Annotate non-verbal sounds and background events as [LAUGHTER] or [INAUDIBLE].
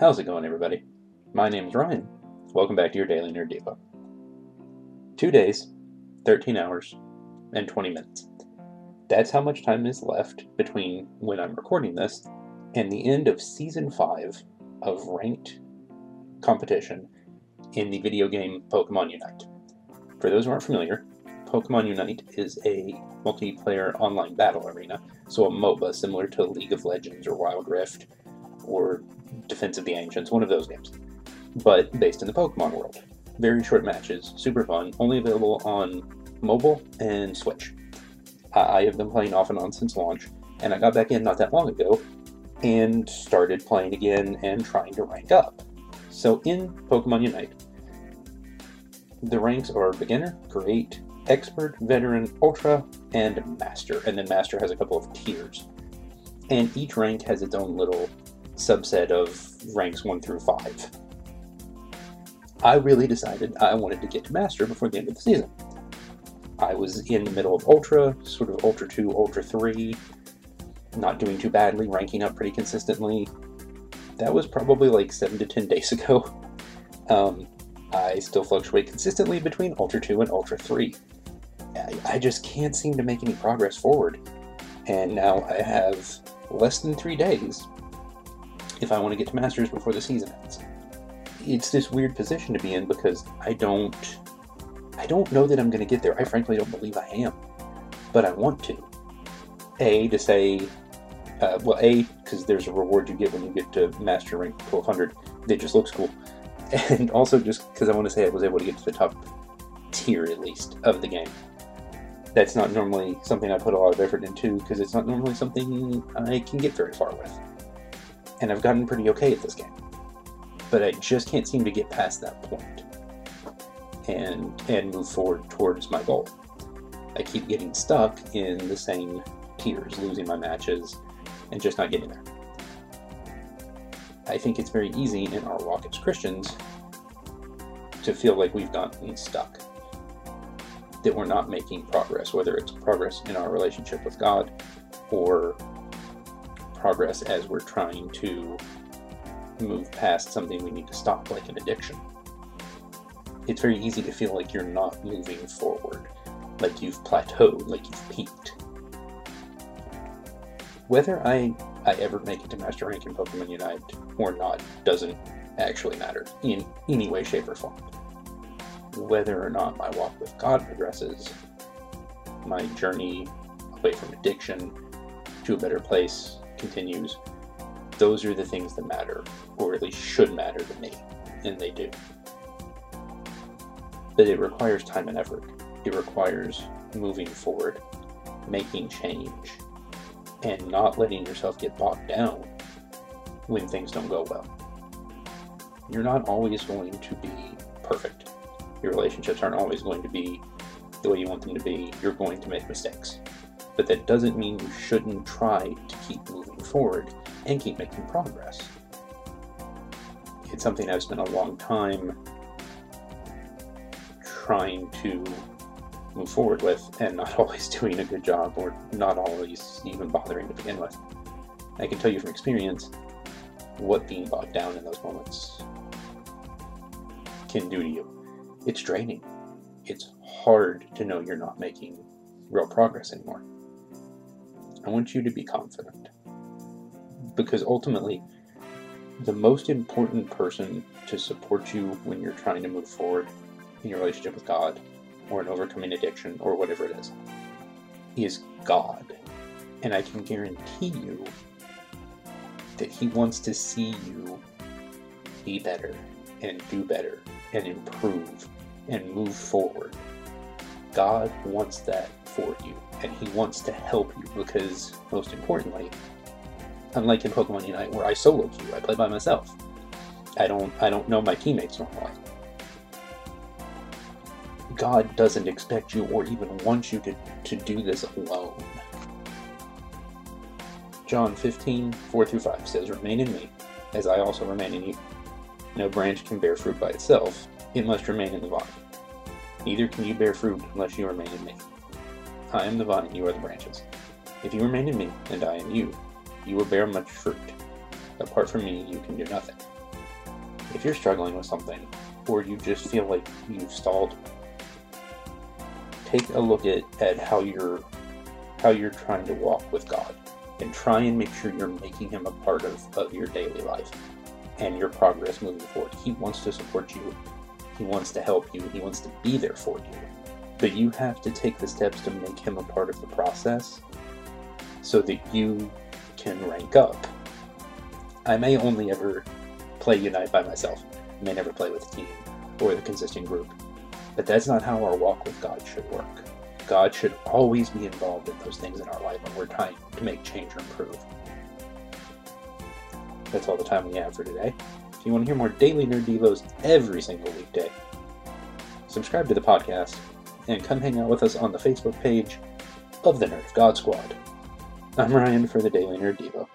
How's it going, everybody? My name is Ryan. Welcome back to your Daily Nerd Devo. Two days, 13 hours, and 20 minutes. That's how much time is left between when I'm recording this and the end of Season 5 of Ranked Competition in the video game Pokemon Unite. For those who aren't familiar, Pokemon Unite is a multiplayer online battle arena, so a MOBA similar to League of Legends or Wild Rift or Defense of the Ancients, one of those games, but based in the Pokemon world. Very short matches, super fun, only available on mobile and Switch. I have been playing off and on since launch, and I got back in not that long ago and started playing again and trying to rank up. So in Pokemon Unite, the ranks are beginner, great, expert, veteran, ultra, and master. And then master has a couple of tiers. And each rank has its own little subset of ranks 1 through 5. I really decided I wanted to get to Master before the end of the season. I was in the middle of Ultra, sort of Ultra 2, Ultra 3, not doing too badly, ranking up pretty consistently. That was probably like 7 to 10 days [LAUGHS] ago. Um, I still fluctuate consistently between Ultra 2 and Ultra 3. I just can't seem to make any progress forward. And now I have less than three days if I want to get to Masters before the season ends. It's this weird position to be in because I don't I don't know that I'm going to get there. I frankly don't believe I am, but I want to. A to say, uh, well, A because there's a reward you get when you get to Master rank 1200 that just looks cool, [LAUGHS] and also just because I want to say I was able to get to the top tier at least of the game. That's not normally something I put a lot of effort into because it's not normally something I can get very far with and I've gotten pretty okay at this game. But I just can't seem to get past that point and and move forward towards my goal. I keep getting stuck in the same tiers, losing my matches, and just not getting there. I think it's very easy in our walk as Christians to feel like we've gotten stuck, that we're not making progress, whether it's progress in our relationship with God or progress as we're trying to move past something we need to stop, like an addiction. It's very easy to feel like you're not moving forward, like you've plateaued, like you've peaked. Whether I, I ever make it to Master Rank in Pokemon Unite or not doesn't actually matter in any way, shape, or form. Whether or not my walk with God progresses, my journey away from addiction to a better place continues, those are the things that matter, or at least should matter to me, and they do. But it requires time and effort. It requires moving forward, making change, and not letting yourself get bogged down when things don't go well. You're not always going to be perfect. Your relationships aren't always going to be the way you want them to be. You're going to make mistakes but that doesn't mean you shouldn't try to keep moving forward and keep making progress. It's something I've spent a long time trying to move forward with and not [LAUGHS] always doing a good job or not always even bothering to begin with. I can tell you from experience what being bogged down in those moments can do to you. It's draining. It's hard to know you're not making real progress anymore. I want you to be confident. Because ultimately, the most important person to support you when you're trying to move forward in your relationship with God or in overcoming addiction or whatever it is is God. And I can guarantee you that He wants to see you be better and do better and improve and move forward. God wants that for you and he wants to help you because, most importantly, unlike in Pokemon Unite where I solo queue, I play by myself. I don't I don't know my teammates normally. God doesn't expect you or even want you to, to do this alone. John 15, 4 through 5 says, Remain in me, as I also remain in you. No branch can bear fruit by itself, it must remain in the vine. Neither can you bear fruit unless you remain in me. I am the vine, you are the branches. If you remain in me, and I in you, you will bear much fruit. Apart from me, you can do nothing. if you're struggling with something or you just feel like you've stalled, take a look at, at how you're how you're trying to walk with God and try and make sure you're making him a part of, of your daily life and your progress moving forward. He wants to support you, he wants to help you, he wants to be there for you. But you have to take the steps to make him a part of the process so that you can rank up. I may only ever play Unite by myself. I may never play with a team or the consistent group. But that's not how our walk with God should work. God should always be involved in those things in our life when we're trying to make change or improve. That's all the time we have for today. If you want to hear more daily Nerd Devos every single weekday, subscribe to the podcast and come hang out with us on the Facebook page of the Nerd of God Squad. I'm Ryan for the Daily Nerd Devo.